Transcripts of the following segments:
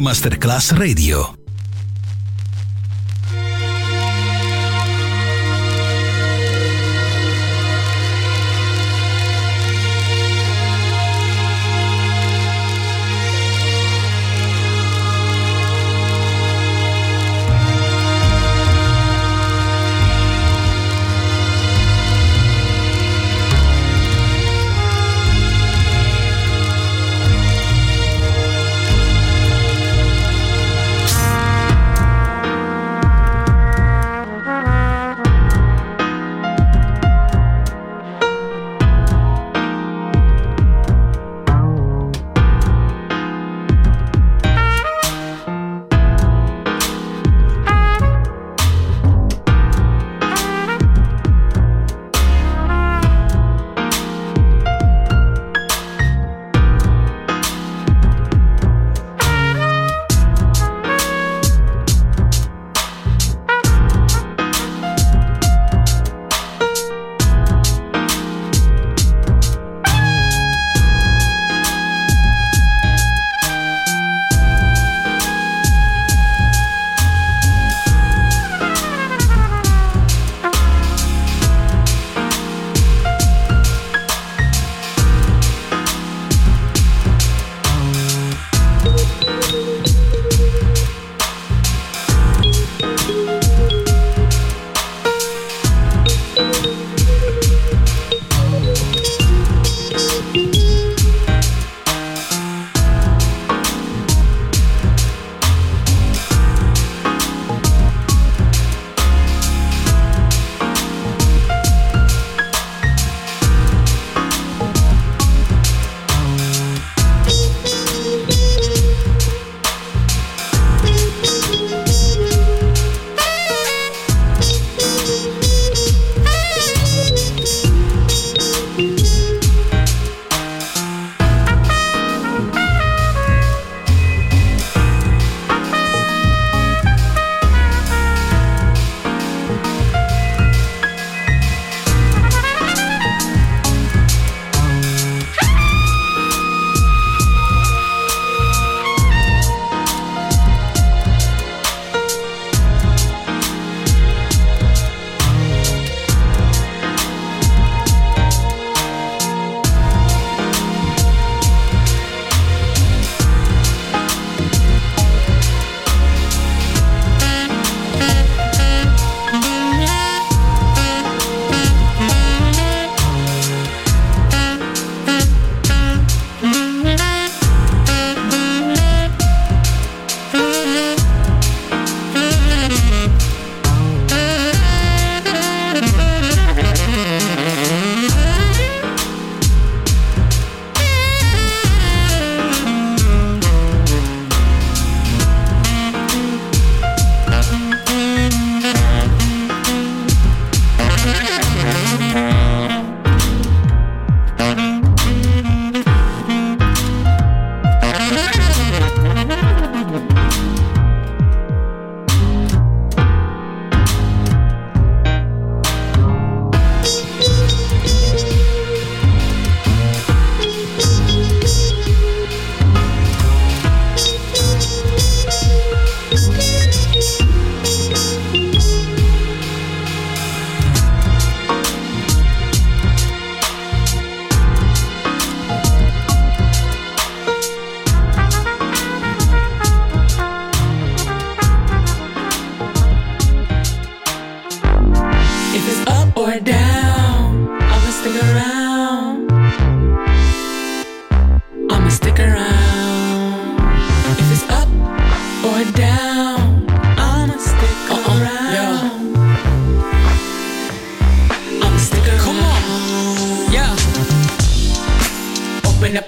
Masterclass Radio.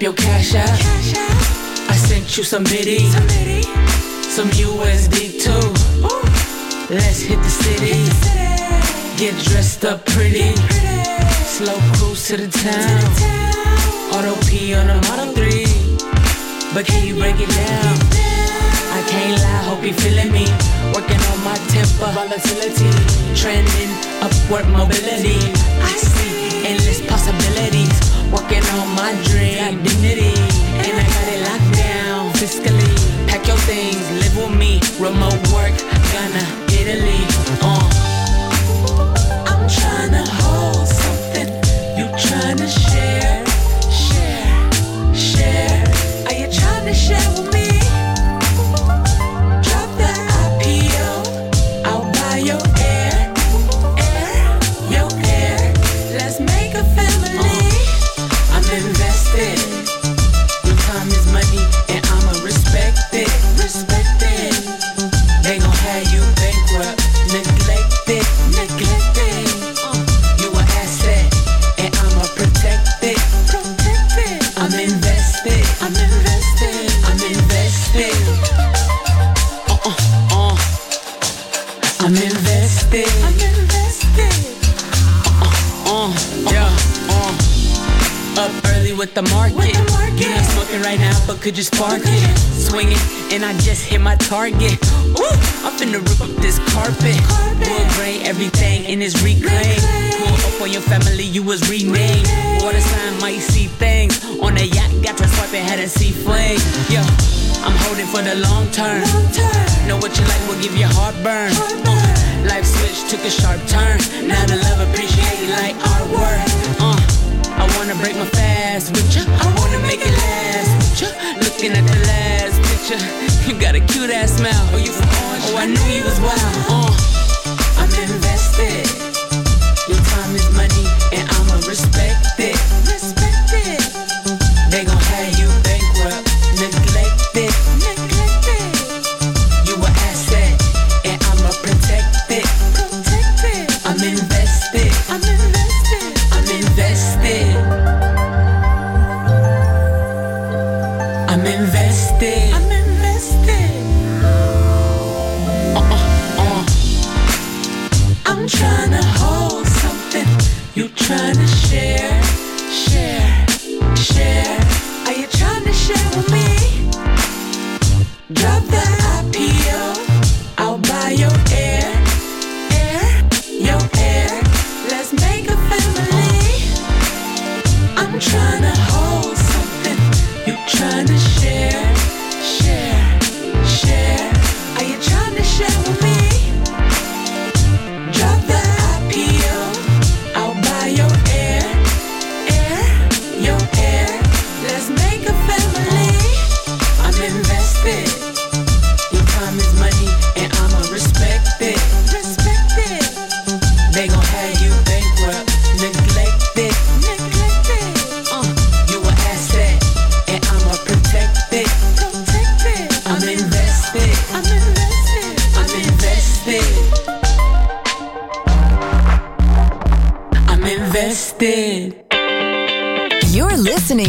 Your cash app. I sent you some biddy, some USD too. Let's hit the city. Get dressed up pretty. Slow cruise to the town. Auto P on a Model 3. But can you break it down? I can't lie, hope you feeling me. Working on my temper, volatility. Trending upward mobility. I see endless possibilities. Working on my dream dignity. And I got it locked down fiscally. Pack your things, live with me. Remote work, Ghana, Italy. Uh. I'm trying to hold something. You trying to Swinging, and I just hit my target. Ooh, I'm finna rip up this carpet. Wood grain, everything in is reclaimed. Pull up on your family, you was renamed. Water sign might see things. On a yacht, got to swipe and had a sea flame. Yeah, I'm holding for the long term. Know what you like will give you heartburn. Uh, life switch took a sharp turn. Now the love appreciate like artwork. Uh, I wanna break my fast with ya. I wanna make it last with. Looking at the last picture, you got a cute ass smile. Oh, you from Orange? Oh, I knew you was wild. Uh, I'm invested. Your time is money, and I'ma. Respect it.